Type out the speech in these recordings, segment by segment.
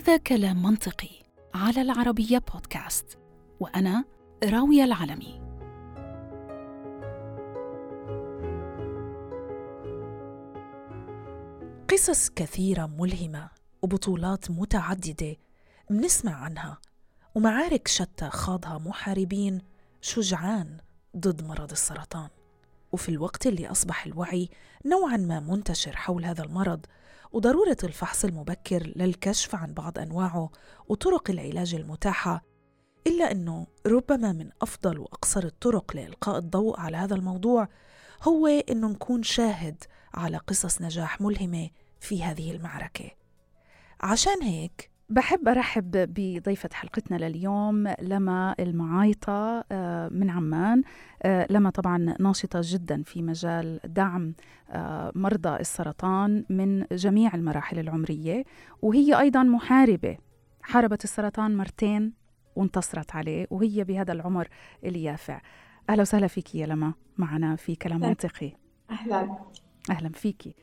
هذا كلام منطقي على العربية بودكاست وأنا راوية العلمي. قصص كثيرة ملهمة وبطولات متعددة منسمع عنها ومعارك شتى خاضها محاربين شجعان ضد مرض السرطان. وفي الوقت اللي أصبح الوعي نوعا ما منتشر حول هذا المرض وضرورة الفحص المبكر للكشف عن بعض أنواعه وطرق العلاج المتاحة إلا أنه ربما من أفضل وأقصر الطرق لإلقاء الضوء على هذا الموضوع هو أنه نكون شاهد على قصص نجاح ملهمة في هذه المعركة. عشان هيك بحب أرحب بضيفة حلقتنا لليوم لما المعايطة آه، من عمان. آه، لما طبعا ناشطة جدا في مجال دعم آه، مرضى السرطان من جميع المراحل العمرية وهي أيضا محاربة. حاربت السرطان مرتين وانتصرت عليه وهي بهذا العمر اليافع. أهلا وسهلا فيك يا لما معنا في كلام منطقي. أهلا. أهلا فيكي.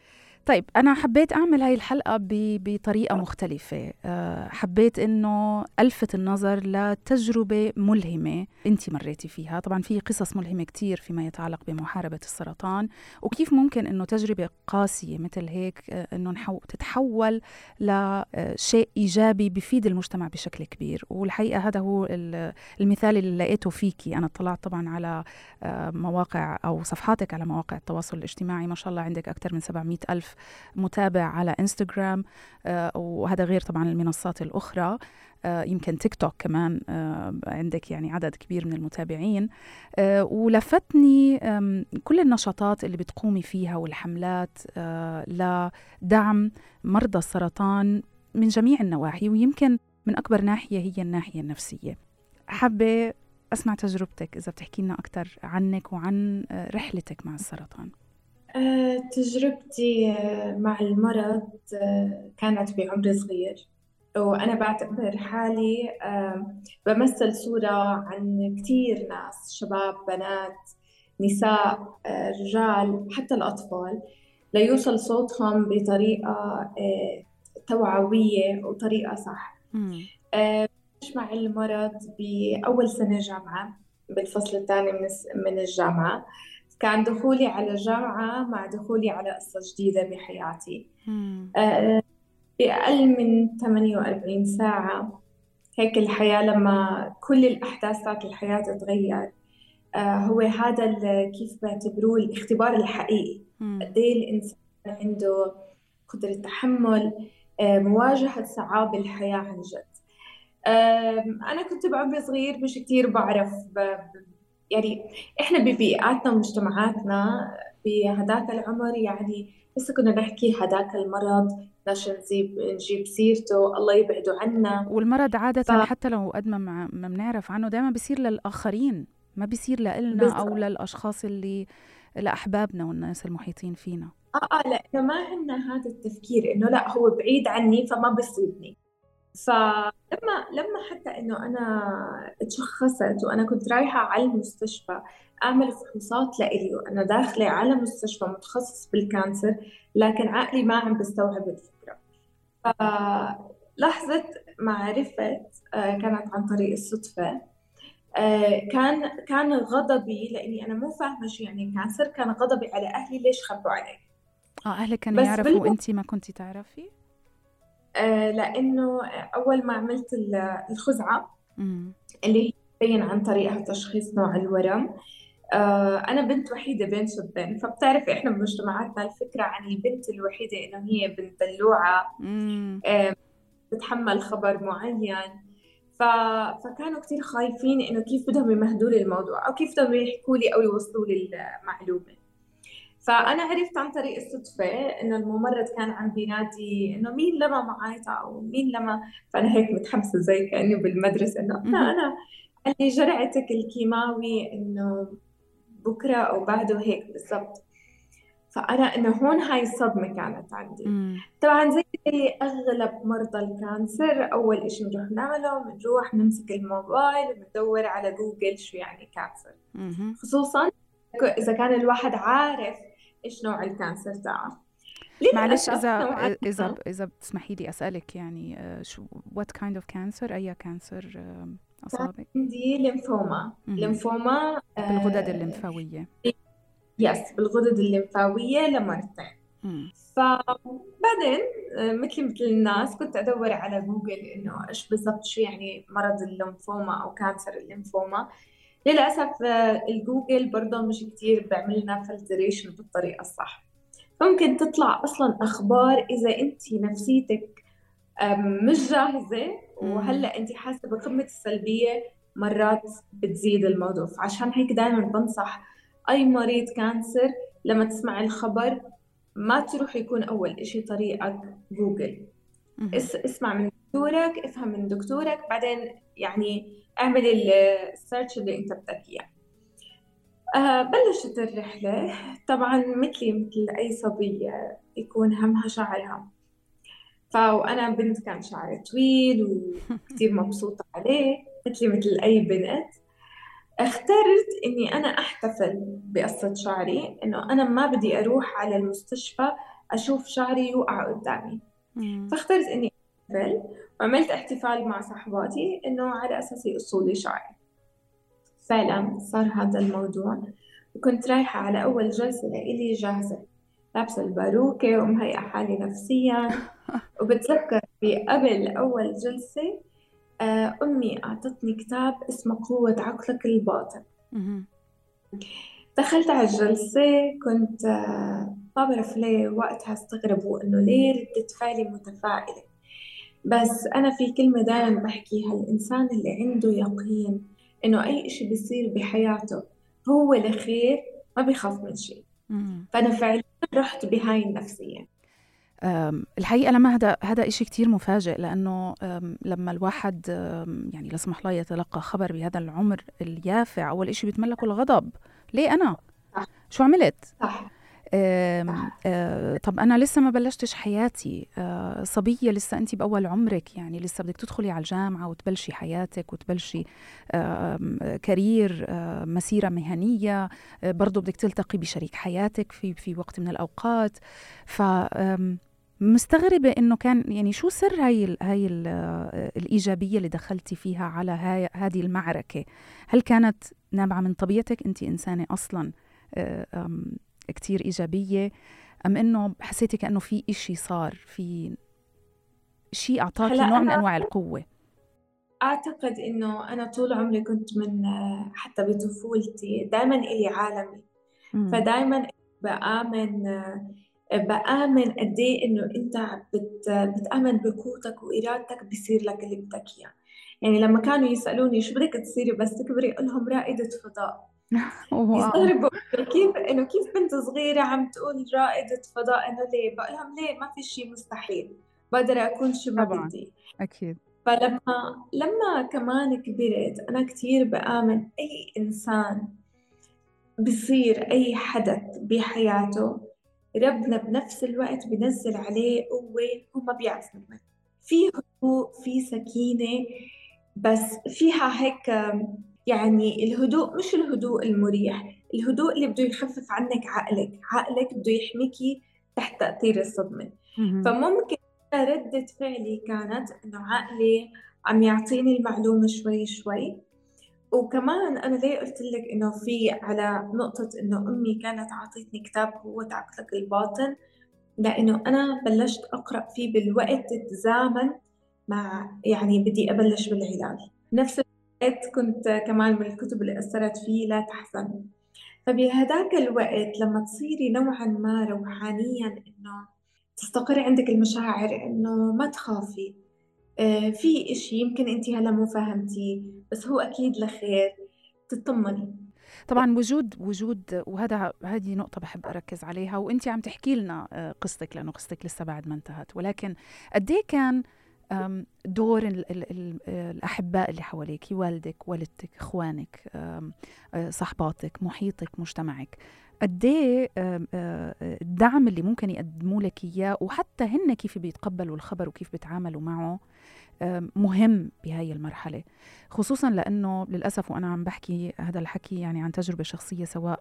طيب أنا حبيت أعمل هاي الحلقة بطريقة مختلفة. آه، حبيت أنه ألفت النظر لتجربة ملهمة أنت مريتي فيها. طبعا في قصص ملهمة كتير فيما يتعلق بمحاربة السرطان وكيف ممكن أنه تجربة قاسية مثل هيك آه، أنه تتحول لشيء إيجابي بفيد المجتمع بشكل كبير. والحقيقة هذا هو المثال اللي لقيته فيكي. أنا اطلعت طبعا على آه، مواقع أو صفحاتك على مواقع التواصل الاجتماعي. ما شاء الله عندك أكثر من 700 ألف متابع على انستغرام آه، وهذا غير طبعا المنصات الأخرى. آه، يمكن تيك توك كمان آه، عندك يعني عدد كبير من المتابعين. ولفتني كل النشاطات اللي بتقومي فيها والحملات لدعم مرضى السرطان من جميع النواحي ويمكن من أكبر ناحية هي الناحية النفسية. حابة أسمع تجربتك إذا بتحكي لنا أكثر عنك وعن رحلتك مع السرطان. آه، تجربتي آه، مع المرض آه، كانت بعمر صغير. وأنا بعتبر حالي بمثل صورة عن كثير ناس شباب بنات نساء رجال حتى الأطفال ليوصل صوتهم بطريقة توعوية وطريقة صح. مع المرض بأول سنة جامعة بالفصل الثاني من الجامعة. كان دخولي على الجامعة مع دخولي على قصة جديدة بحياتي. آه، بأقل من 48 ساعة هيك الحياة لما كل الأحداث تاعت الحياة تتغير آه، هو هذا كيف بعتبروه الاختبار الحقيقي. قد إيه الإنسان عنده قدرة تحمل آه، مواجهة صعاب الحياة عن جد. أنا كنت بعمر صغير مش كتير بعرف يعني إحنا ببيئاتنا ومجتمعاتنا بهداك العمر يعني لسه كنا نحكي هداك المرض بدناش نجيب نجيب سيرته الله يبعده عنا. والمرض عادة ف... حتى لو قد ما ما بنعرف عنه دائما بيصير للآخرين ما بيصير لإلنا أو للأشخاص اللي لأحبابنا والناس المحيطين فينا. آه آه لأنه ما عندنا هذا التفكير إنه لا هو بعيد عني فما بيصيبني. فلما لما حتى إنه أنا تشخصت وأنا كنت رايحة على المستشفى أعمل فحوصات لإلي وأنا داخلة على مستشفى متخصص بال cancer لكن عقلي ما عم بيستوعب الفكرة. فلحظه معرفه آه، كانت عن طريق الصدفة. آه، كان كان غضبي لإني أنا مو فاهمة شو يعني cancer كان غضبي على أهلي ليش خبوا علي. آه أهلك كانوا يعرفوا وانت ما كنتي تعرفي؟ آه، لأنه أول ما عملت الخزعة اللي هي تبين عن طريقها تشخيص نوع الورم. آه، أنا بنت وحيدة بين شابين فبتعرفي إحنا بمجتمعاتنا الفكرة عن البنت الوحيدة إنه هي بنت دلوعه آه، بتتحمل خبر معين. ف... فكانوا كثير خايفين إنه كيف بدهم يمهدوا لي الموضوع أو كيف بدهم يحكوا لي أو يوصلوا لي المعلومه فأنا عرفت عن طريق الصدفة إنه الممرض كان عم بينادي إنه مين لما معايطه أو مين لما؟ فأنا هيك متحمسة زي كأني بالمدرسة إنه أنا أنا قال لي جرعتك الكيماوي إنه بكرة أو بعده هيك بالضبط. فأنا إنه هون هاي الصدمة كانت عندي. طبعا زي أغلب مرضى ال cancer أول إشي بنروح نعمله بنروح نمسك الموبايل وبندور على جوجل شو يعني cancer. خصوصا إذا كان الواحد عارف إيش نوع ال cancer تاعه؟ معلش إذا إذا إذا بتسمحي لي أسألك يعني آه، شو what kind of cancer أي cancer أصابك؟ عندي ليمفوما ليمفوما بالغدد الليمفاوية. yes بالغدد الليمفاوية لمرتين. فبعدين آه، مثلي مثل الناس كنت أدور على جوجل إنه إيش بالضبط شو يعني مرض الليمفوما أو cancer ال lymphoma. للأسف آه، الجوجل برضه مش كتير بيعمل لنا filtration بالطريقة الصح. فممكن تطلع أصلا أخبار إذا أنت نفسيتك مش جاهزة وهلأ أنت حاسة بقمة السلبية مرات بتزيد الموضوع. فعشان هيك دائما بنصح أي مريض cancer لما تسمع الخبر ما تروح يكون أول إشي طريقك جوجل. اس اسمع من دكتورك افهم من دكتورك بعدين يعني اعمل ال search اللي انت بدك إياه. آه بلشت الرحلة. طبعا مثلي مثل أي صبية يكون همها شعرها. فأنا بنت كان شعري طويل وكتير مبسوطة عليه مثلي مثل أي بنت. اخترت إني أنا أحتفل بقصة شعري إنه أنا ما بدي أروح على المستشفى أشوف شعري يوقع قدامي. فاخترت إني أحتفل وعملت احتفال مع صحباتي إنه على أساس يقصوا لي شعري فعلا صار هذا الموضوع. وكنت رايحة على أول جلسة لإلي جاهزة. لابسة الباروكة ومهيئة حالي نفسيا. وبتذكر في قبل أول جلسة آه، أمي أعطتني كتاب اسمه قوة عقلك الباطن. دخلت على الجلسة كنت آه، ما بعرف ليه وقتها استغربوا إنه ليه ردة فعلي متفائلة؟ بس أنا في كلمة دائما بحكيها الإنسان اللي عنده يقين إنه أي إشي بيصير بحياته هو لخير ما بيخاف من شيء فأنا فعليا رحت بهاي النفسية الحقيقة لما هذا هذا إشي كتير مفاجئ لأنه لما الواحد يعني لا سمح الله يتلقى خبر بهذا العمر اليافع أول إشي بيتملكه الغضب. ليه أنا؟ شو عملت؟ صح. طب أنا لسه ما بلشتش حياتي. آه صبية لسه انت بأول عمرك يعني لسه بدك تدخلي على الجامعة وتبلشي حياتك وتبلشي آه كارير آه مسيرة مهنية آه برضه بدك تلتقي بشريك حياتك في في وقت من الأوقات. ف مستغربة إنه كان يعني شو سر هاي هاي الإيجابية اللي دخلتي فيها على هاي هذه المعركة؟ هل كانت نابعة من طبيعتك؟ أنت إنسانة أصلا آه، كتير إيجابية أم إنه حسيتي كأنه في إشي صار في شيء أعطاكي نوع من أنواع القوة؟ أعتقد إنه أنا طول عمري كنت من حتى بطفولتي دائما إلي عالمي. فدائما بآمن بآمن قد إيه إنه أنت بت بتآمن بقوتك وإرادتك بصير لك اللي بدك إياه. يعني لما كانوا يسألوني شو بدك تصيري بس تكبري أقول لهم رائدة فضاء. يستغربوا. كيف انه كيف بنت صغيرة عم تقول رائده فضاء إنه ليه؟ بقول لهم ليه؟ ما في شيء مستحيل. بقدر أكون شو ما بدي. أكيد. فلما لما كمان كبرت أنا كثير بآمن أي إنسان بصير أي حدث بحياته ربنا بنفس الوقت بنزل عليه قوة هو ما بيعرف منها في هدوء في سكينة بس فيها هيك يعني الهدوء مش الهدوء المريح الهدوء اللي بده يخفف عنك عقلك عقلك بده يحميكي تحت تأثير الصدمة. فممكن ردة فعلي كانت إنه عقلي عم يعطيني المعلومة شوي شوي. وكمان أنا ليه قلت لك إنه في على نقطة إنه أمي كانت عطيتني كتاب قوة عقلك الباطن؟ لأنه أنا بلشت أقرأ فيه بالوقت تزامن مع يعني بدي أبلش بالعلاج. نفس كنت كمان من الكتب اللي أثرت فيه لا تحزن. فبهذاك الوقت لما تصيري نوعا ما روحانيا إنه تستقر عندك المشاعر إنه ما تخافي. آه، في إشي يمكن أنت هلا مو فهمتيه بس هو أكيد لخير. تطمني. طبعا وجود وجود وهذا هذه نقطة بحب أركز عليها وأنت عم تحكي لنا آه، قصتك لأنه قصتك لسه بعد ما انتهت. ولكن قد إيه كان دور ال ال ال الأحباء اللي حواليك والدك والدتك إخوانك صحباتك محيطك مجتمعك. قد إيه الدعم اللي ممكن يقدموا لك إياه وحتى هن كيف بيتقبلوا الخبر وكيف بيتعاملوا معه مهم بهاي المرحلة. خصوصا لأنه للأسف وأنا عم بحكي هذا الحكي يعني عن تجربة شخصية سواء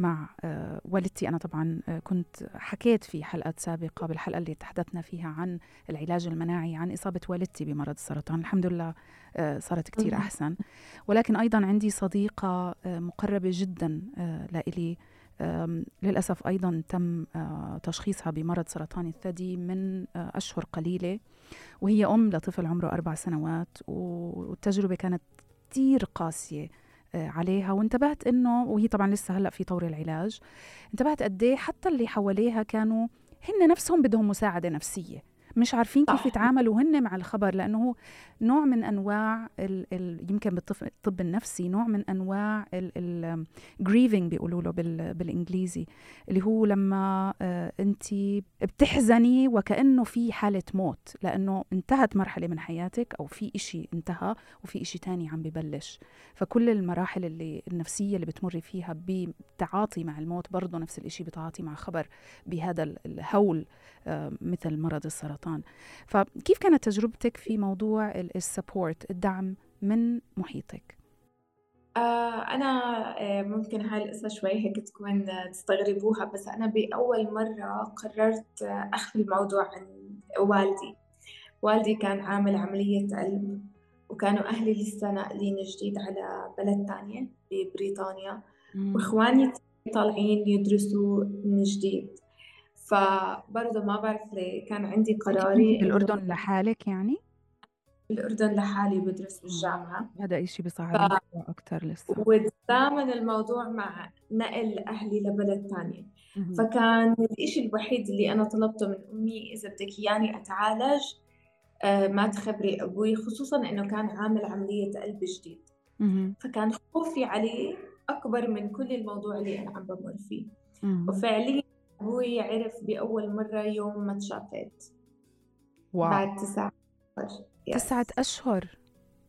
مع آه، والدتي. أنا طبعا آه، كنت حكيت في حلقات سابقة بالحلقة اللي تحدثنا فيها عن العلاج المناعي عن إصابة والدتي بمرض السرطان. الحمد لله آه، صارت كتير أحسن. ولكن أيضا عندي صديقة مقربة جدا لإلي. للأسف أيضا تم تشخيصها بمرض سرطان الثدي من أشهر قليلة. وهي أم لطفل عمره أربع سنوات والتجربة كانت كتير قاسية. عليها وانتبهت إنه وهي طبعا لسه هلأ في طور العلاج انتبهت قد إيه حتى اللي حواليها كانوا هن نفسهم بدهم مساعدة نفسية. مش عارفين كيف يتعاملوا هن مع الخبر لأنه هو نوع من أنواع ال ال يمكن بالطب النفسي نوع من أنواع الجريفنج بيقولوا له بالإنجليزي اللي هو لما آه أنت بتحزني وكأنه في حالة موت لأنه انتهت مرحلة من حياتك أو في إشي انتهى وفي إشي تاني عم ببلش. فكل المراحل اللي النفسية اللي بتمري فيها بتعاطي مع الموت برضه نفس الإشي بتعاطي مع خبر بهذا الهول آه مثل مرض السرطان. فكيف كانت تجربتك في موضوع السبورت الدعم من محيطك؟ آه أنا آه ممكن هاي القصة شوي هيك تكون تستغربوها بس أنا بأول مرة قررت أخفي الموضوع عن والدي. والدي كان عامل عملية قلب وكانوا أهلي لسه ناقلين جديد على بلد تانية ببريطانيا. وإخواني طالعين يدرسوا من جديد. فبرضه ما بعرف ليه كان عندي قراري بالأردن لحالك يعني؟ بالأردن لحالي بدرس بالجامعة هذا إشي بصعب ف... أكتر لسه. وتزامن الموضوع مع نقل أهلي لبلد تاني فكان الإشي الوحيد اللي أنا طلبته من أمي إذا بدك إياني أتعالج آه، ما تخبري أبوي خصوصا إنه كان عامل عملية قلب جديد. فكان خوفي عليه أكبر من كل الموضوع اللي أنا عم بمر فيه. وفعليا أبوي عرف بأول مرة يوم ما تشافيت wow. بعد تسعة أشهر تسعة أشهر.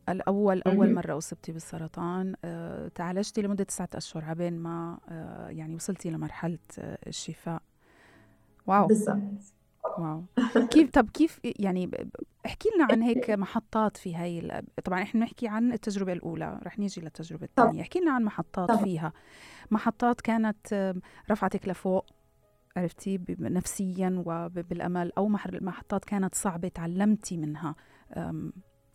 الأول أول مرة أصبتي بالسرطان. أه، تعالجتي لمدة تسعة أشهر عبين ما أه، يعني وصلتي لمرحلة أه، الشفاء. wow. بالضبط. wow. كيف طب كيف يعني احكي لنا عن هيك محطات في هاي طبعا إحنا بنحكي عن التجربة الأولى رح نيجي للتجربة الثانية. احكي لنا عن محطات. فيها. محطات كانت رفعتك لفوق. عرفتي نفسيا وبالامل أو محطات كانت صعبة تعلمتي منها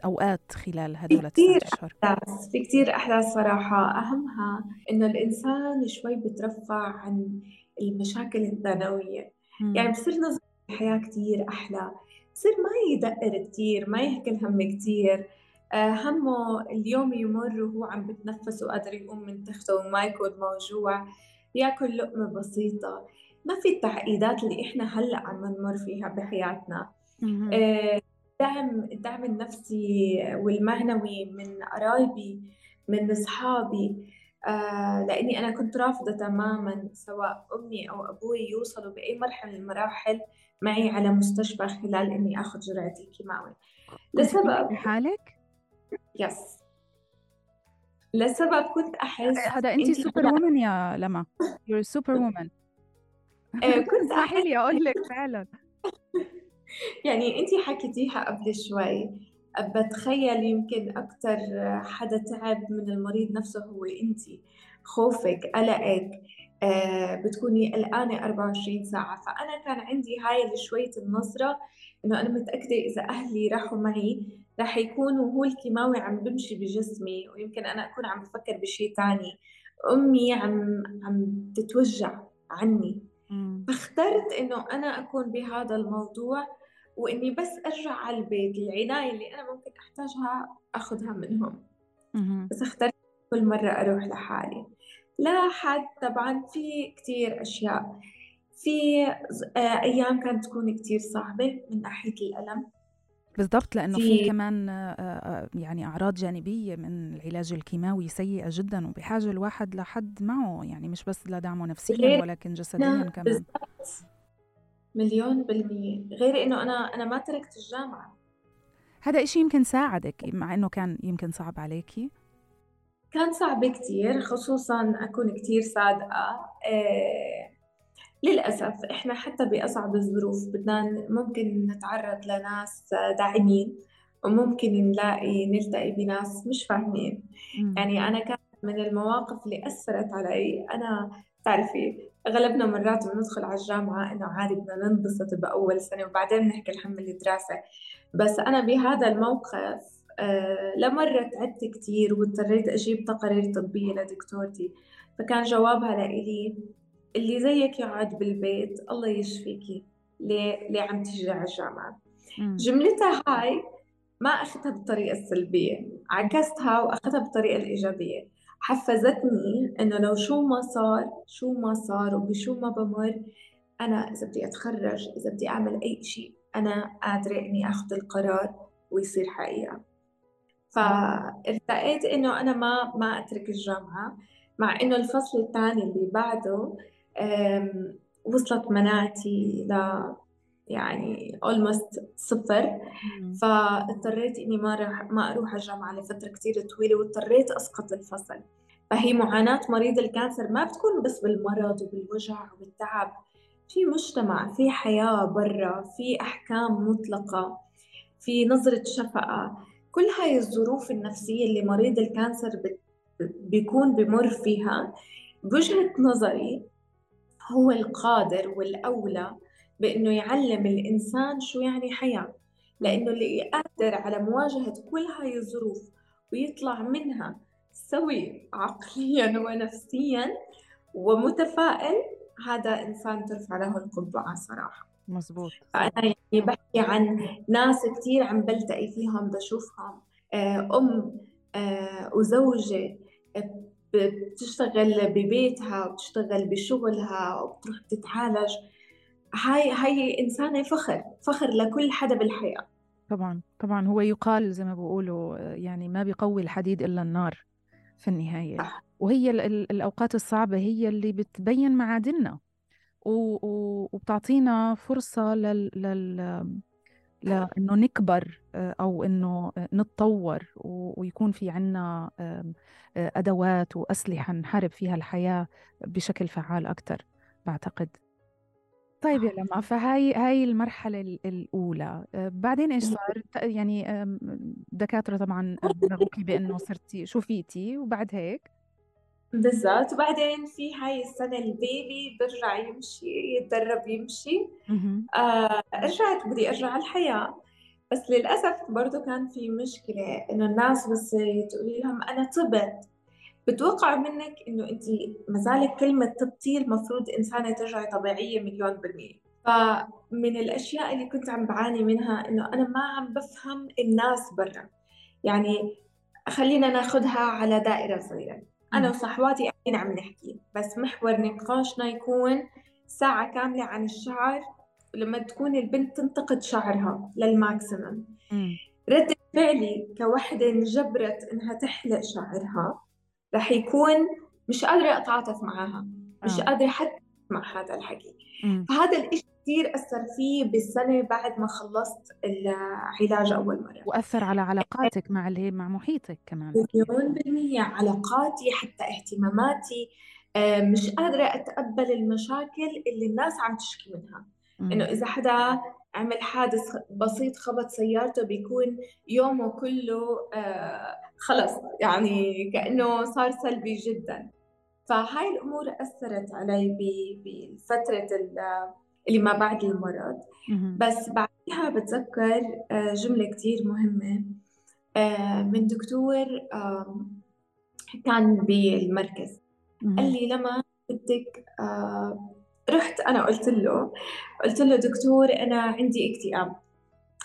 أوقات خلال هدول التسعة أشهر. أحداث في كثير أحداث صراحة. أهمها إنه الإنسان شوي بترفع عن المشاكل الثانوية. يعني بصير نظر الحياة كثير أحلى. بصير ما يدقر كثير ما يهكل هم كثير آه، همه اليوم يمر وهو عم بتنفس وقادر يقوم من تخته وما يكون موجوع. ياكل لقمة بسيطة. ما في التعقيدات اللي إحنا هلأ عم نمر فيها بحياتنا. الدعم آه، الدعم النفسي والمعنوي من قرايبي من أصحابي. آه لإني أنا كنت رافضة تماما سواء أمي أو أبوي يوصلوا بأي مرحلة من المراحل معي على مستشفى خلال إني آخذ جرعه الكيماوي لسبب حالك؟ yes لسبب كنت أحس هذا انت سوبر وومن يا لما يور سوبر وومن كنت اسمحي لي أقول لك فعلا. يعني انت حكيتيها قبل شوي بتخيل يمكن أكثر حدا تعب من المريض نفسه هو انت. خوفك قلقك آه بتكوني قلقانة 24 ساعة. فأنا كان عندي هاي شوية النظرة إنه أنا متأكدة إذا أهلي راحوا معي راح يكونوا هو الكيماوي عم بمشي بجسمي ويمكن أنا أكون عم بفكر بشيء تاني. أمي عم عم تتوجع عني. فاخترت إنه أنا أكون بهذا الموضوع وإني بس أرجع على البيت العناية اللي أنا ممكن أحتاجها أخذها منهم. بس اخترت كل مرة أروح لحالي. لا حد طبعا في كتير أشياء. في آه، أيام كانت تكون كتير صعبة من ناحية الألم. بالضبط لأنه في كمان آه، آه، يعني أعراض جانبية من العلاج الكيماوي سيئة جدا وبحاجة الواحد لحد معه يعني مش بس لدعمه نفسيا ولكن جسديا كمان. بالضبط. مليون بالمية. غير إنه أنا أنا ما تركت الجامعة. هذا إشي يمكن ساعدك مع إنه كان يمكن صعب عليكي كان صعب كتير خصوصا أكون كتير صادقة. إيه للأسف إحنا حتى بأصعب الظروف بدنا ممكن نتعرض لناس داعمين وممكن نلاقي نلتقي بناس مش فاهمين. يعني أنا كانت من المواقف اللي أثرت علي. أنا بتعرفي أغلبنا مرات بندخل على الجامعة إنه عادي بدنا ننبسط بأول سنة وبعدين بنحكي الهم الدراسة بس أنا بهذا الموقف آه لمرة تعبت كتير واضطريت أجيب تقارير طبية لدكتورتي. فكان جوابها لإلي اللي زيك يقعد بالبيت الله يشفيكي ليه ليه عم تيجي على الجامعة. جملتها هاي ما أخذتها بالطريقة السلبية عكستها وأخذتها بالطريقة الإيجابية. حفزتني إنه لو شو ما صار شو ما صار وبشو ما بمر أنا إذا بدي أتخرج إذا بدي أعمل أي شيء أنا قادرة إني أخذ القرار ويصير حقيقة. فارتقيت إنه أنا ما ما أترك الجامعة مع إنه الفصل الثاني اللي بعده وصلت مناعتي ل يعني almost صفر. فاضطريت إني ما رح ما أروح الجامعة لفترة كثير طويلة واضطريت أسقط الفصل. فهي معاناة مريض ال cancer ما بتكون بس بالمرض وبالوجع وبالتعب في مجتمع في حياة برا في أحكام مطلقة في نظرة شفقه كل هاي الظروف النفسية اللي مريض ال cancer بيكون بمر فيها بوجهة نظري هو القادر والأولى بأنه يعلم الإنسان شو يعني حياة لأنه اللي قادر على مواجهة كل هاي الظروف ويطلع منها سوي عقليا ونفسيا ومتفائل هذا إنسان ترفع له القبعة صراحة. مزبوط. فأنا يعني بحكي عن ناس كثير عم بلتقي فيهم بشوفهم آه، أم آه، وزوجة بتشتغل ببيتها وبتشتغل بشغلها وبتروح تتعالج هاي هاي إنسانة فخر فخر لكل حدا بالحياة. طبعا طبعا. هو يقال زي ما بيقولوا يعني ما بيقوي الحديد إلا النار في النهاية. صح. وهي الأوقات الصعبة هي اللي بتبين معادننا وبتعطينا فرصة لل, لل... لأنه نكبر آه، أو إنه نتطور ويكون في عنا آه، أدوات وأسلحة نحارب فيها الحياة بشكل فعال أكثر بعتقد. طيب يا لما فهاي هاي المرحلة الأولى. آه، بعدين إيش صار؟ يعني دكاترة طبعا بلغوكي بأنه صرتي شوفيتي وبعد هيك؟ بالضبط. وبعدين في هاي السنة البيبي برجع يمشي يتدرب يمشي. آه رجعت بدي أرجع على الحياة. بس للأسف برضو كان في مشكلة إنه الناس بس تقولي لهم أنا طبت. بتوقعوا منك إنه أنت مازالك كلمة طبتي المفروض إنسانة ترجعي طبيعية مليون بالمية. فمن الأشياء اللي كنت عم بعاني منها إنه أنا ما عم بفهم الناس برا. يعني خلينا ناخذها على دائرة صغيرة. أنا وصحباتي قاعدين عم نحكي؟ بس محور نقاشنا يكون ساعة كاملة عن الشعر ولما تكون البنت تنتقد شعرها للماكسيمم. رد فعلي كوحدة انجبرت إنها تحلق شعرها رح يكون مش قادرة أتعاطف معها مش آه. قادرة حتى مع هذا الحكي. فهذا الإشي كثير أثر فيه بالسنة بعد ما خلصت العلاج أول مرة. وأثر على علاقاتك مع اللي مع محيطك كمان. مليون بالمية علاقاتي حتى اهتماماتي. آه، مش قادرة أتقبل المشاكل اللي الناس عم تشكي منها. إنه إذا حدا عمل حادث بسيط خبط سيارته بيكون يومه كله آه، خلص. يعني كأنه صار سلبي جدا. فهاي الأمور أثرت علي بفترة اللي ما بعد المرض. بس بعدها بتذكر آه، جملة كتير مهمة. آه، من دكتور كان بالمركز. قال لي لما بدك آه، رحت أنا قلت له قلت له دكتور أنا عندي اكتئاب.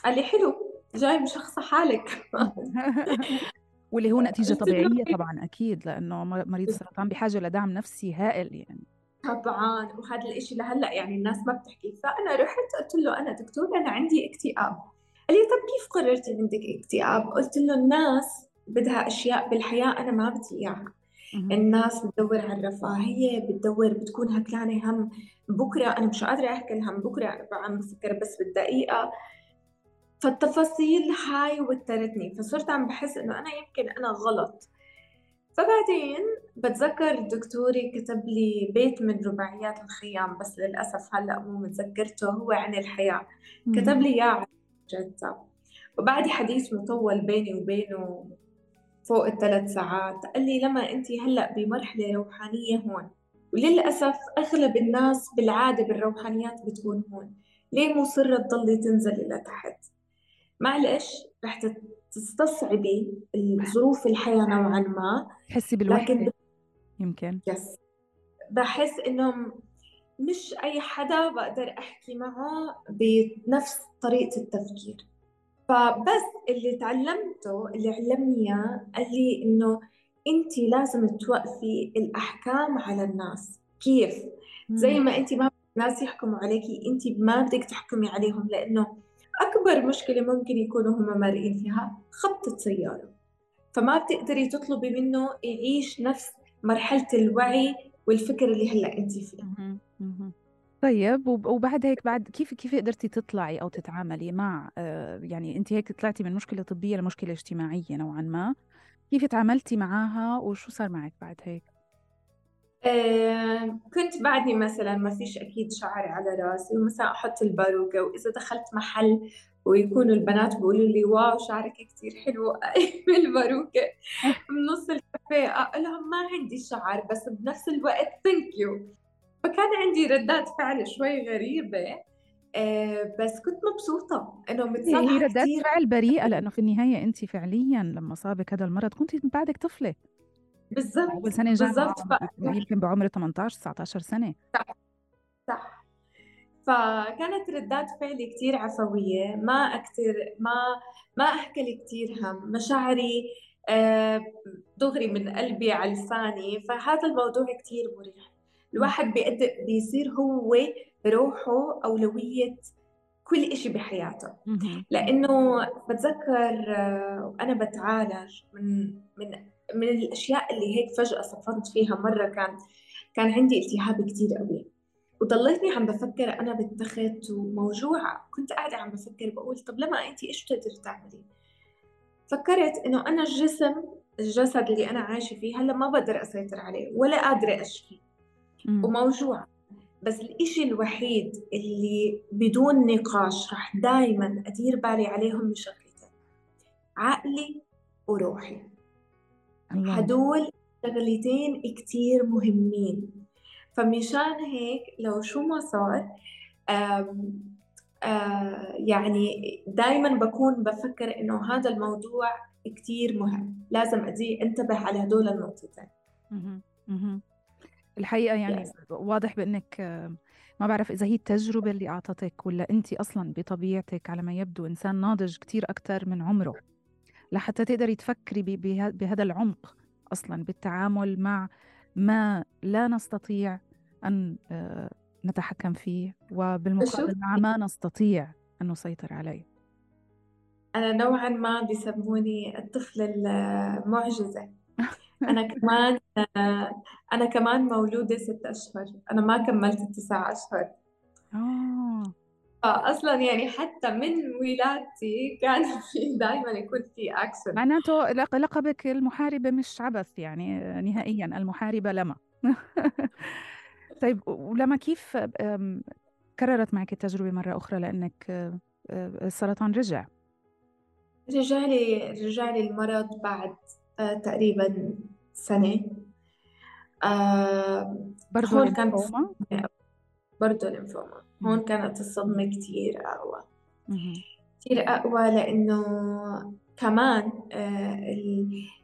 قال لي حلو جاي مشخصة حالك. واللي هو نتيجة طبيعية طبعا أكيد لأنه مريض السرطان بحاجة لدعم نفسي هائل يعني. طبعا وهذا الإشي لهلأ يعني الناس ما بتحكي. فأنا رحت قلت له أنا دكتور أنا عندي اكتئاب. قال لي طب كيف قررتي عندك اكتئاب؟ قلت له الناس بدها أشياء بالحياة أنا ما بدي إياها. الناس بتدور على الرفاهية بتدور بتكون هكلانة هم بكرة أنا مش قادرة أحكي هم بكرة أنا عم بفكر بس بالدقيقة. فالتفاصيل هاي وترتني. فصرت عم بحس إنه أنا يمكن أنا غلط. فبعدين بتذكر دكتوري كتب لي بيت من رباعيات الخيام بس للأسف هلأ مو متذكرته هو عن الحياة. كتب لي إياه جدة. وبعد حديث مطول بيني وبينه فوق الثلاث ساعات قال لي لما أنت هلأ بمرحلة روحانية هون. وللأسف أغلب الناس بالعادة بالروحانيات بتكون هون. ليه مصرة تضلي تنزلي لتحت؟ معلش رح تستصعبي ظروف الحياة نوعا ما. تحسي بالوحدة لكن يمكن. يس بحس إنه مش أي حدا بقدر أحكي معه بنفس طريقة التفكير. فبس اللي تعلمته اللي علمني إياه قال لي إنه أنت لازم توقفي الأحكام على الناس. كيف؟ زي ما أنت ما الناس يحكموا عليكي أنت ما بدك تحكمي عليهم لأنه أكبر مشكلة ممكن يكونوا هم مارقين فيها خبطة سيارة فما بتقدري تطلبي منه يعيش نفس مرحلة الوعي والفكر اللي هلأ أنت فيه. طيب وبعد هيك بعد كيف كيف قدرتي تطلعي أو تتعاملي مع آه، يعني أنتِ هيك طلعتي من مشكلة طبية لمشكلة اجتماعية نوعًا ما، كيف تعاملتي معاها وشو صار معك بعد هيك؟ آه، كنت بعدني مثلا ما فيش أكيد شعر على راسي ومثلا أحط الباروكة وإذا دخلت محل ويكونوا البنات بيقولوا لي wow شعرك كتير حلو بالباروكة بنص الكافيه أقول لهم ما عندي شعر بس بنفس الوقت thank you فكان عندي ردات فعل شوي غريبة آه بس كنت مبسوطة إنه متصالحة هي ردات فعل بريئة لأنه في النهاية أنت فعليا لما صابك هذا المرض كنت بعدك طفلة. بالضبط أول سنة جامعة يمكن بعمر 18 19 سنة. صح صح. فكانت ردات فعلي كتير عفوية ما أكتر ما ما أحكي كتير هم. مشاعري آه، دغري من قلبي على لساني فهذا الموضوع كتير مريح. الواحد بيصير هو روحه أولوية كل إشي بحياته. لأنه بتذكر آه، أنا بتعالج من من من الأشياء اللي هيك فجأة صفنت فيها مرة كان كان عندي التهاب كتير قوي. وضليتني عم بفكر أنا بالتخت وموجوعة. كنت قاعدة عم بفكر بقول طب لما أنت إيش بتقدري تعملي؟ فكرت إنه أنا الجسم الجسد اللي أنا عايشة فيه هلأ ما بقدر أسيطر عليه ولا قادرة أشفي. وموجوعة بس الإشي الوحيد اللي بدون نقاش رح دايما أدير بالي عليهم شغلتين عقلي وروحي. الله. هدول شغلتين كتير مهمين. فمشان هيك لو شو ما صار يعني دايما بكون بفكر إنه هذا الموضوع كتير مهم. لازم أدي انتبه على هدول النقطتين. الحقيقة يعني yes. واضح بأنك ما بعرف إذا هي التجربة اللي أعطتك ولا أنت أصلا بطبيعتك على ما يبدو إنسان ناضج كتير أكثر من عمره. لحتى تقدري تفكري بهذا العمق أصلا بالتعامل مع ما لا نستطيع أن آه، نتحكم فيه وبالمقابل مع ما نستطيع أن نسيطر عليه. أنا نوعا ما بيسموني الطفلة المعجزة. أنا كمان أنا كمان مولودة ست أشهر. أنا ما كملت التسع أشهر. فأصلا يعني حتى من ولادتي كان في دائما يكون في أكشن معناته لقبك المحاربة مش عبث يعني نهائيا المحاربة لما. طيب ولما كيف كررت معك التجربة مرة أخرى لأنك آه، السرطان رجع؟ رجع لي رجع لي المرض بعد تقريبا سنة. آه برضه هون كانت برضه لينفوما هون كانت الصدمة كتير أقوى. كتير أقوى لأنه كمان آه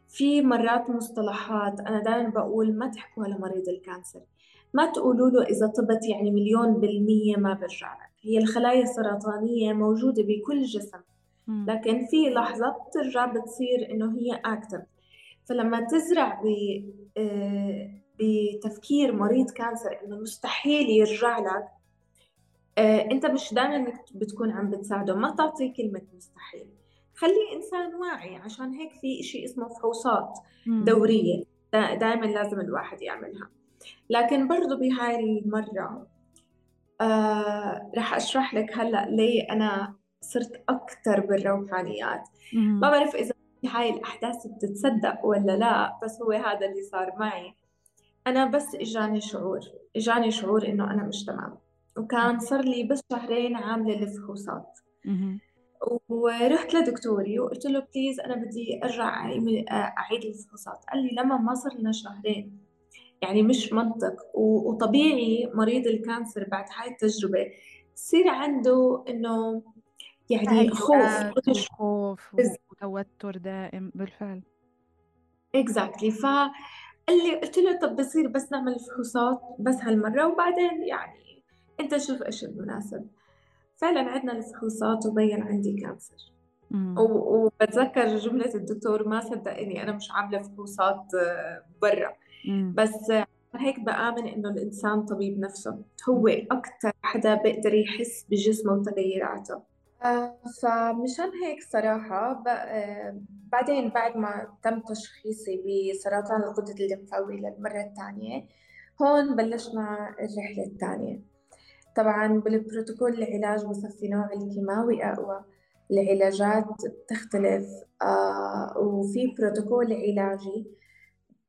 في مرات مصطلحات أنا دائما بقول ما تحكوا لمريض الكانسر. ما تقولوا له إذا طبت يعني مليون بالمية ما برجع لك هي الخلايا السرطانية موجودة بكل جسم. لكن في لحظة بترجع بتصير إنه هي أكتف فلما تزرع ب آه، بتفكير مريض كانسر إنه مستحيل يرجع لك آه، أنت مش دائما بتكون عم بتساعده ما تعطيه كلمة مستحيل. خليه إنسان واعي عشان هيك في شيء اسمه فحوصات دورية دائما لازم الواحد يعملها. لكن برضو بهاي المرة آه رح أشرح لك هلأ ليه أنا صرت أكثر بالروحانيات. ما بعرف إذا هاي الأحداث بتتصدق ولا لا بس هو هذا اللي صار معي. أنا بس إجاني شعور إجاني شعور إنه أنا مش تمام. وكان صار لي بس شهرين عاملة الفحوصات ورحت لدكتوري وقلت له بليز أنا بدي أرجع أعيد الفحوصات. قال لي لما ما صار لنا شهرين. يعني مش منطق. وطبيعي مريض ال cancer بعد هاي التجربة يصير عنده إنه يعني خوف. خوف وتوتر دائم بالفعل. exactly ف اللي قلت له طب بصير بس نعمل فحوصات بس هالمرة وبعدين يعني أنت شوف إيش المناسب. فعلا عندنا الفحوصات وبين عندي cancer. وبتذكر جملة الدكتور ما صدقني أنا مش عاملة فحوصات آه، برا. بس هيك بآمن إنه الإنسان طبيب نفسه. هو أكثر حدا بيقدر يحس بجسمه وتغيراته آه، فمشان هيك صراحة آه، بعدين بعد ما تم تشخيصي بسرطان الغدد الليمفاوي للمرة الثانية هون بلشنا الرحلة الثانية. طبعا بالبروتوكول العلاج بصفي نوع الكيماوي أقوى. العلاجات بتختلف آه وفي بروتوكول علاجي.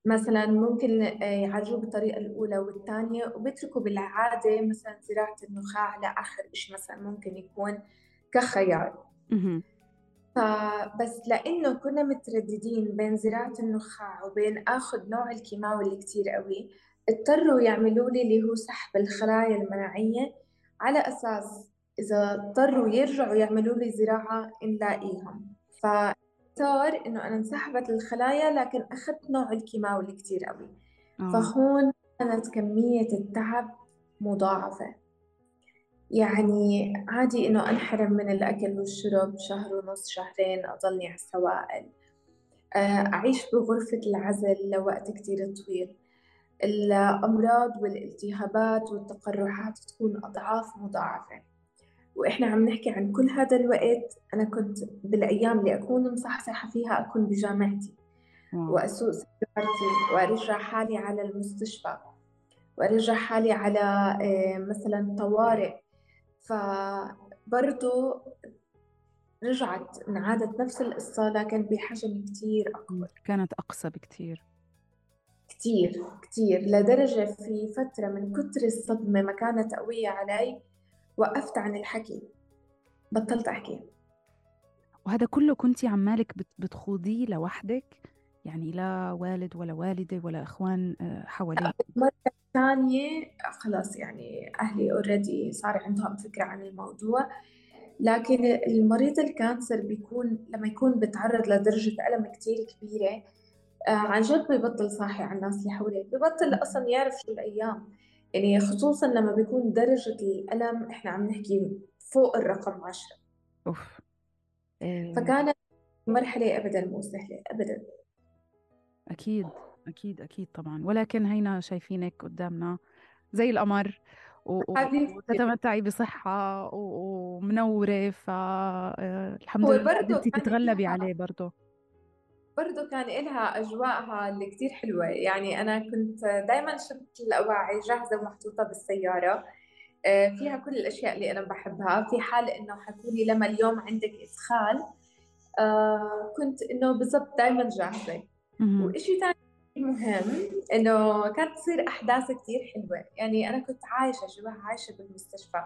مثلا ممكن آه، يعالجوه بالطريقة الأولى والثانية وبيتركوا بالعادة مثلا زراعة النخاع لآخر شيء مثلا ممكن يكون كخيار. فبس لأنه كنا مترددين بين زراعة النخاع وبين آخذ نوع الكيماوي اللي كتير قوي اضطروا يعملوا لي اللي هو سحب الخلايا المناعية على أساس إذا اضطروا يرجعوا يعملوا لي زراعة نلاقيهم فصار إنه أنا انسحبت الخلايا لكن أخذت نوع الكيماوي اللي كتير قوي. آه. فهون كانت كمية التعب مضاعفة. يعني عادي إنه أنحرم من الأكل والشرب شهر ونص شهرين أضلني على السوائل. آه، أعيش بغرفة العزل لوقت كتير طويل. الأمراض والالتهابات والتقرحات تكون أضعاف مضاعفة. وإحنا عم نحكي عن كل هذا الوقت أنا كنت بالأيام اللي أكون مصحصحة فيها أكون بجامعتي. وأسوق سيارتي وأرجع حالي على المستشفى وأرجع حالي على آه، مثلا طوارئ. فبرضه رجعت انعادت نفس القصة لكن بحجم كتير أكبر. كانت أقصى بكتير. كتير كتير. لدرجة في فترة من كتر الصدمة ما كانت قوية علي وقفت عن الحكي. بطلت أحكي. وهذا كله كنتي عمالك بتخوضيه لوحدك؟ يعني لا والد ولا والدة ولا إخوان آه، حواليك؟ مرة ثانية خلاص يعني أهلي already صار عندهم فكرة عن الموضوع. لكن المريض ال cancer بيكون لما يكون بتعرض لدرجة ألم كتير كبيرة آه، عن جد ببطل صاحي على الناس اللي حواليه ببطل أصلا يعرف شو الأيام. يعني خصوصا لما بيكون درجة الألم إحنا عم نحكي فوق الرقم عشرة. أوف. إيه. فكانت مرحلة أبدا مو سهلة أبدا. أكيد أكيد أكيد طبعا. ولكن هينا شايفينك قدامنا زي القمر وتتمتعي بصحة ومنورة فالحمد لله قدرتي تتغلبي عليه برضه برضه كان إلها أجواءها اللي كتير حلوة. يعني أنا كنت دايما شفت الأواعي جاهزة ومحطوطة بالسيارة. آه، فيها كل الأشياء اللي أنا بحبها. في حال إنه حكولي لما اليوم عندك إدخال آه، كنت إنه بالضبط دايما جاهزة. وإشي ثاني مهم إنه كانت تصير أحداث كتير حلوة. يعني أنا كنت عايشة شبه عايشة بالمستشفى.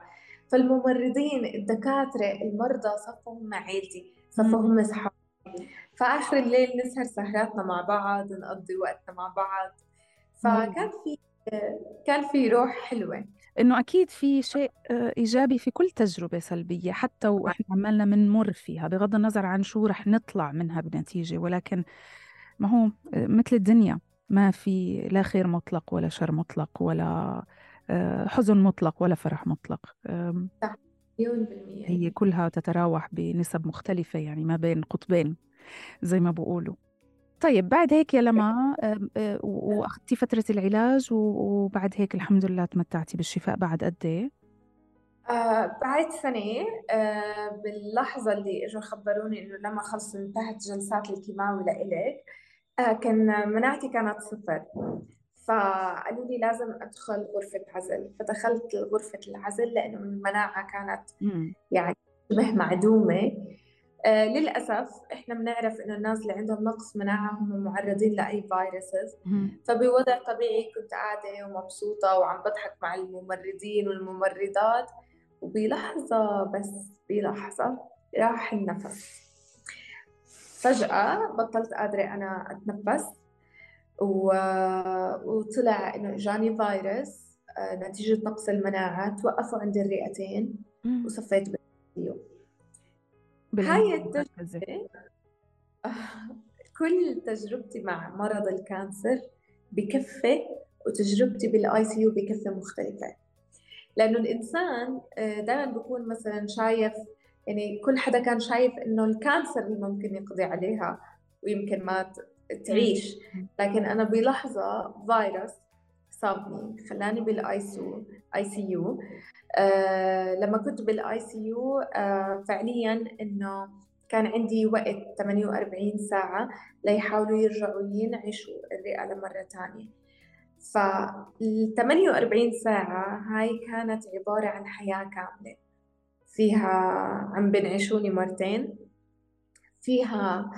فالممرضين الدكاترة المرضى صفوا هم عيلتي صفوا هم أصحابي. فآخر الليل نسهر سهراتنا مع بعض نقضي وقتنا مع بعض. فكان في كان في روح حلوة. إنه أكيد في شيء آه، إيجابي في كل تجربة سلبية حتى وإحنا عمالنا بنمر فيها بغض النظر عن شو رح نطلع منها بنتيجة ولكن ما هو آه، مثل الدنيا. ما في لا خير مطلق ولا شر مطلق ولا آه، حزن مطلق ولا فرح مطلق. صح. مليون بالمية. هي كلها تتراوح بنسب مختلفة يعني ما بين قطبين زي ما بقولوا. طيب بعد هيك يا لما آه، وأخذتي فترة العلاج وبعد هيك الحمد لله تمتعتي بالشفاء بعد قد إيه؟ آه بعد سنة آه باللحظة اللي إجوا خبروني إنه لما خلص انتهت جلسات الكيماوي لإلك آه كان مناعتي كانت صفر. فقالوا لي لازم أدخل غرفة عزل. فدخلت غرفة العزل لأنه المناعة كانت يعني شبه معدومة. آه للأسف إحنا بنعرف إنه الناس اللي عندهم نقص مناعة هم معرضين لأي فيروسز فبوضع طبيعي كنت قاعدة ومبسوطة وعم بضحك مع الممرضين والممرضات. وبلحظة بس بلحظة راح النفس. فجأة بطلت قادرة أنا أتنفس وطلع إنه إجاني فيروس آه، نتيجة نقص المناعة توقفوا عند الرئتين وصفيت بالفيديو هاي التجربة كل تجربتي مع مرض ال cancer بكفة وتجربتي بال ICU بكفة مختلفة. لأنه الإنسان آه، دائما بكون مثلا شايف يعني كل حدا كان شايف إنه ال cancer اللي ممكن يقضي عليها ويمكن ما تعيش. لكن أنا بلحظة فيروس صابني خلاني بالاي سي اي سي يو لما كنت بال ICU فعليا إنه كان عندي وقت 48 ساعة ليحاولوا يرجعوا ينعشوا الرئة لمرة ثانية فال 48 ساعة هاي كانت عبارة عن حياة كاملة. فيها عم بنعشوني مرتين. فيها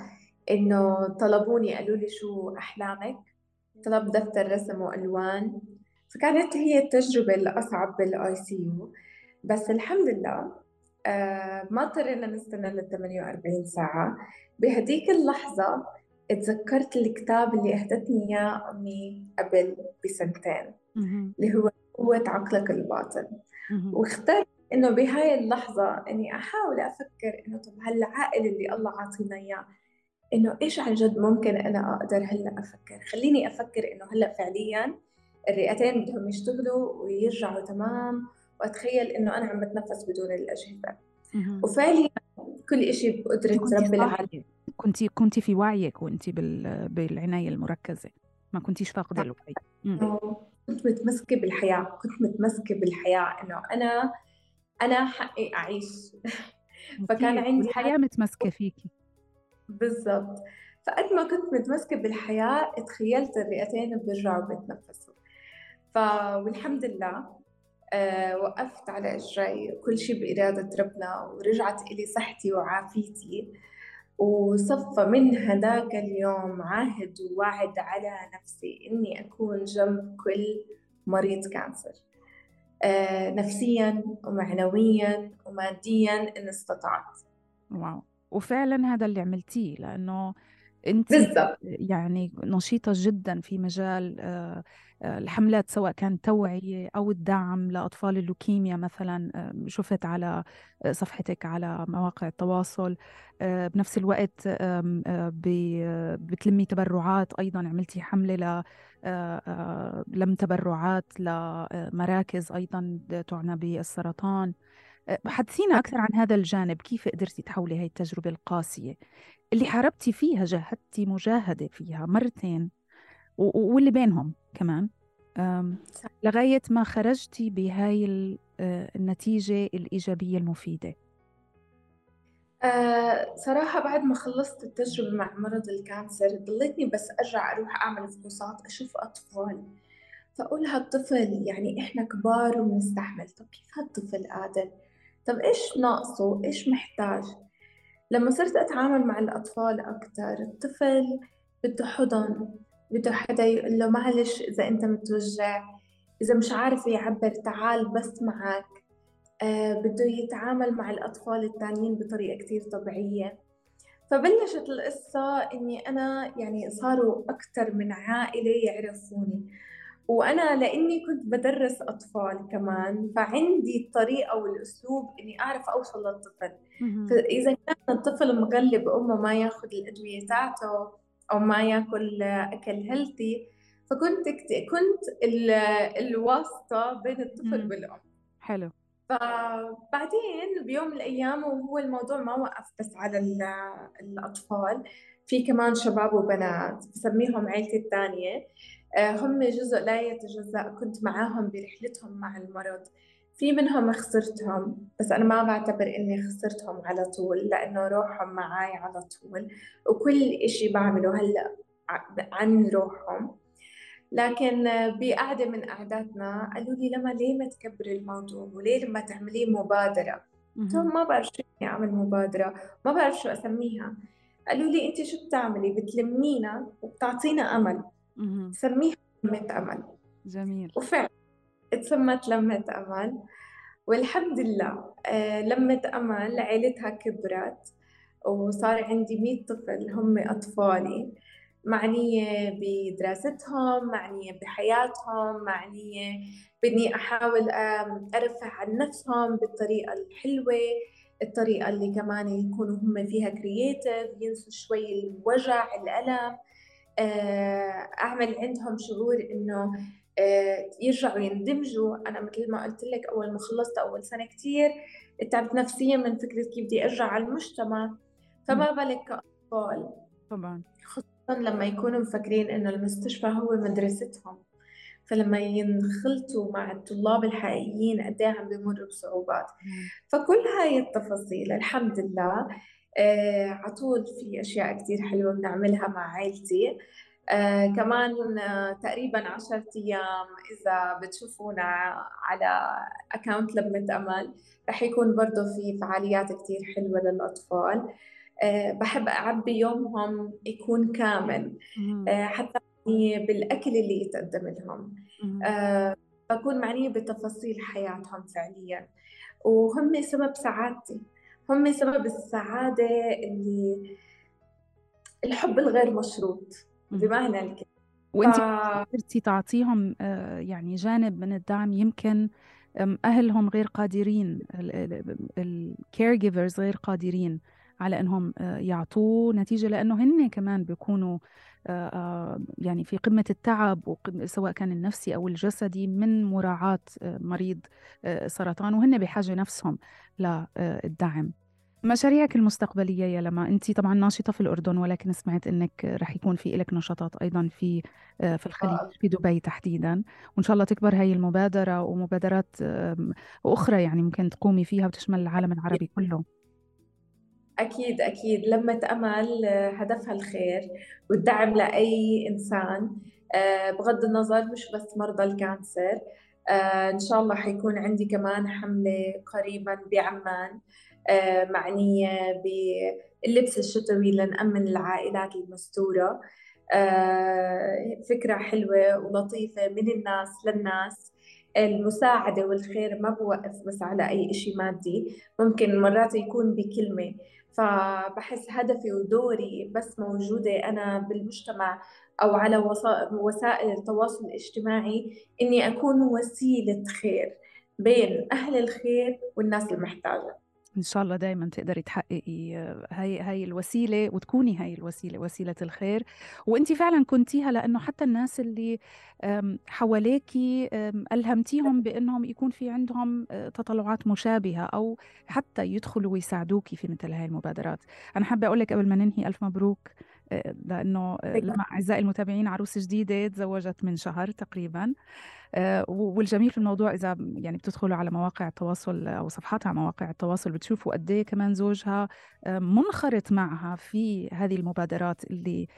إنه طلبوني قالوا لي شو أحلامك؟ طلب دفتر رسم وألوان. فكانت هي التجربة الأصعب بال ICU بس الحمد لله آه ما اضطرينا نستنى لل 48 ساعة. بهديك اللحظة اتذكرت الكتاب اللي أهدتني إياه أمي قبل بسنتين اللي هو قوة عقلك الباطن. واخترت إنه بهاي اللحظة إني أحاول أفكر إنه طب هالعائل اللي الله عاطينا إياه إنه إيش عن جد ممكن أنا أقدر هلأ أفكر؟ خليني أفكر إنه هلأ فعليا الرئتين بدهم يشتغلوا ويرجعوا تمام وأتخيل إنه أنا عم بتنفس بدون الأجهزة. وفعليا كل شيء بقدرة رب العالمين كنت كنت في وعيك وانت بالعناية المركزة. ما كنتيش فاقدة الوعي. كنت متمسكة بالحياة كنت متمسكة بالحياة إنه أنا أنا حقي أعيش. فكان عندي الحياة متمسكة فيكي. بالضبط. فقد ما كنت متمسكة بالحياة تخيلت الرئتين بيرجعوا بيتنفسوا. ف والحمد لله أه وقفت على إجري. كل شيء بإرادة ربنا ورجعت إلي صحتي وعافيتي. وصفى من هذاك اليوم عهد ووعد على نفسي إني أكون جنب كل مريض cancer. أه نفسيا ومعنويا وماديا إن استطعت. wow. وفعلا هذا اللي عملتيه لأنه أنت بالضبط. يعني نشيطة جدا في مجال آه، آه، الحملات سواء كان توعية أو الدعم لأطفال اللوكيميا مثلا آه، شفت على صفحتك على مواقع التواصل بنفس الوقت بتلمي تبرعات أيضا عملتي حملة ل لم تبرعات لمراكز أيضا تعنى بالسرطان. حدثينا أكثر عن هذا الجانب كيف قدرتي تحولي هاي التجربة القاسية؟ اللي حاربتي فيها جاهدتي مجاهدة فيها مرتين واللي بينهم كمان لغاية ما خرجتي بهاي آه، النتيجة الإيجابية المفيدة. أه صراحة بعد ما خلصت التجربة مع مرض الكانسر ضليتني بس أرجع أروح أعمل فحوصات أشوف أطفال فأقول هالطفل يعني إحنا كبار وبنستحمل طب كيف هالطفل قادر؟ طب إيش ناقصه؟ إيش محتاج؟ لما صرت أتعامل مع الأطفال أكتر الطفل بده حضن بده حدا يقول له معلش إذا أنت متوجع إذا مش عارف يعبر تعال بس معك. آه بده يتعامل مع الأطفال التانيين بطريقة كتير طبيعية. فبلشت القصة إني أنا يعني صاروا أكتر من عائلة يعرفوني. وأنا لأني كنت بدرس أطفال كمان فعندي الطريقة والأسلوب إني أعرف أوصل للطفل. فإذا كان الطفل مغلب أمه ما يأخذ الأدوية تاعته أو ما يأكل أكل هيلثي فكنت كنت الواسطة بين الطفل والأم. حلو. فبعدين بيوم من الأيام وهو الموضوع ما وقف بس على الأطفال في كمان شباب وبنات بسميهم عيلتي الثانية. آه، هم جزء لا يتجزأ. كنت معاهم برحلتهم مع المرض. في منهم خسرتهم بس أنا ما بعتبر إني خسرتهم على طول لأنه روحهم معاي على طول وكل إشي بعمله هلأ عن روحهم. لكن بقعدة من قعداتنا قالوا لي لما ليه ما تكبري الموضوع؟ وليه لما تعمليه مبادرة؟ قلت ما بعرف شو يعني أعمل مبادرة ما بعرف شو أسميها. قالوا لي أنت شو بتعملي؟ بتلمينا وبتعطينا أمل. سميها لمة أمل. جميل. وفعلا اتسمت لمة أمل. والحمد لله آه، لمة أمل عيلتها كبرت وصار عندي مية طفل هم أطفالي. معنية بدراستهم معنية بحياتهم معنية بدي أحاول أرفع عن نفسهم بالطريقة الحلوة الطريقة اللي كمان يكونوا هم فيها كرييتيف ينسوا شوي الوجع الألم. آه، أعمل عندهم شعور إنه آه، يرجعوا يندمجوا. أنا مثل ما قلت لك أول ما خلصت أول سنة كتير تعبت نفسيا من فكرة كيف بدي أرجع على المجتمع. فما بالك كأطفال طبعا. خصوصا لما يكونوا مفكرين إنه المستشفى هو مدرستهم. فلما ينخلطوا مع الطلاب الحقيقيين قد إيه عم بيمروا بصعوبات. فكل هاي التفاصيل الحمد لله. آه عطول في أشياء كثير حلوة بنعملها مع عائلتي. آه كمان آه تقريبا عشرة أيام إذا بتشوفونا على أكاونت لبنة أمل رح يكون برضه في فعاليات كتير حلوة للأطفال. آه بحب أعبي يومهم يكون كامل آه حتى بالأكل اللي يتقدم لهم. آه بكون معنية بتفاصيل حياتهم فعليا. وهم سبب سعادتي. هم سبب السعادة اللي الحب الغير مشروط بمعنى الكلمة وانت قدرتي تعطيهم آه، يعني جانب من الدعم يمكن أهلهم غير قادرين الكير جيفرز غير قادرين على إنهم آه، يعطوه نتيجة لأنه هن كمان بيكونوا يعني في قمة التعب سواء كان النفسي أو الجسدي من مراعاة آه، مريض سرطان وهن بحاجة نفسهم للدعم مشاريعك المستقبلية يا لما أنت طبعا ناشطة في الأردن ولكن سمعت أنك رح يكون في لك نشاطات أيضا في في الخليج في دبي تحديدا. وإن شاء الله تكبر هاي المبادرة ومبادرات أخرى يعني ممكن تقومي فيها وتشمل العالم العربي كله. أكيد أكيد. لمة أمل آه، هدفها الخير والدعم لأي إنسان آه، بغض النظر مش بس مرضى الكانسر آه، إن شاء الله حيكون عندي كمان حملة قريبا بعمان معنية باللبس الشتوي لنأمن العائلات المستورة. فكرة حلوة ولطيفة من الناس للناس. المساعدة والخير ما بوقف بس على أي إشي مادي. ممكن مرات يكون بكلمة فبحس هدفي ودوري بس موجودة أنا بالمجتمع أو على وسائل التواصل الاجتماعي إني أكون وسيلة خير بين أهل الخير والناس المحتاجة. إن شاء الله دائما تقدري تحققي هاي هاي الوسيلة وتكوني هاي الوسيلة وسيلة الخير. وأنت فعلا كنتيها لأنه حتى الناس اللي حواليكي ألهمتيهم بأنهم يكون في عندهم آه، تطلعات مشابهة أو حتى يدخلوا ويساعدوكي في مثل هاي المبادرات. أنا حابة أقول لك قبل ما ننهي ألف مبروك. آه، لأنه آه، لما أعزائي المتابعين عروس جديدة تزوجت من شهر تقريبا آه، والجميل في الموضوع إذا يعني بتدخلوا على مواقع التواصل أو صفحاتها على مواقع التواصل بتشوفوا قد إيه كمان زوجها منخرط معها في هذه المبادرات اللي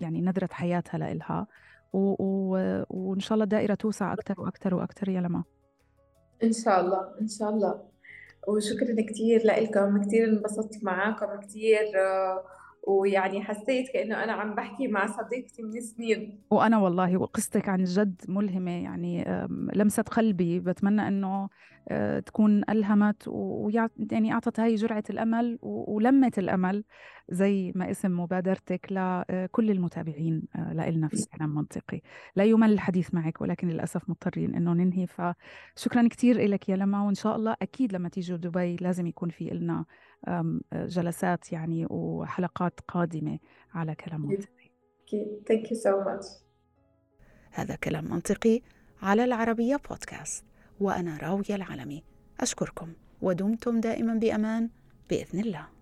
يعني نذرت حياتها لإلها. وإن شاء الله الدائره توسع أكثر وأكثر وأكثر يا لما. إن شاء الله إن شاء الله. وشكرا كثير لكم كثير انبسطت معاكم كثير آه، ويعني حسيت كأنه أنا عم بحكي مع صديقتي من سنين. وأنا والله وقصتك عن جد ملهمة يعني لمست قلبي. بتمنى أنه آه، تكون ألهمت ويعني أعطت هاي جرعة الأمل ولمت الأمل زي ما اسم مبادرتك لكل المتابعين آه، لإلنا في كلام منطقي لا يمل الحديث معك ولكن للأسف مضطرين أنه ننهي. فشكرا كثير لك يا لما وإن شاء الله أكيد لما تيجوا دبي لازم يكون في إلنا جلسات يعني وحلقات قادمة على كلام منطقي. Thank you so much. هذا كلام منطقي على العربية بودكاست وأنا راوية العالمي أشكركم ودمتم دائما بأمان بإذن الله.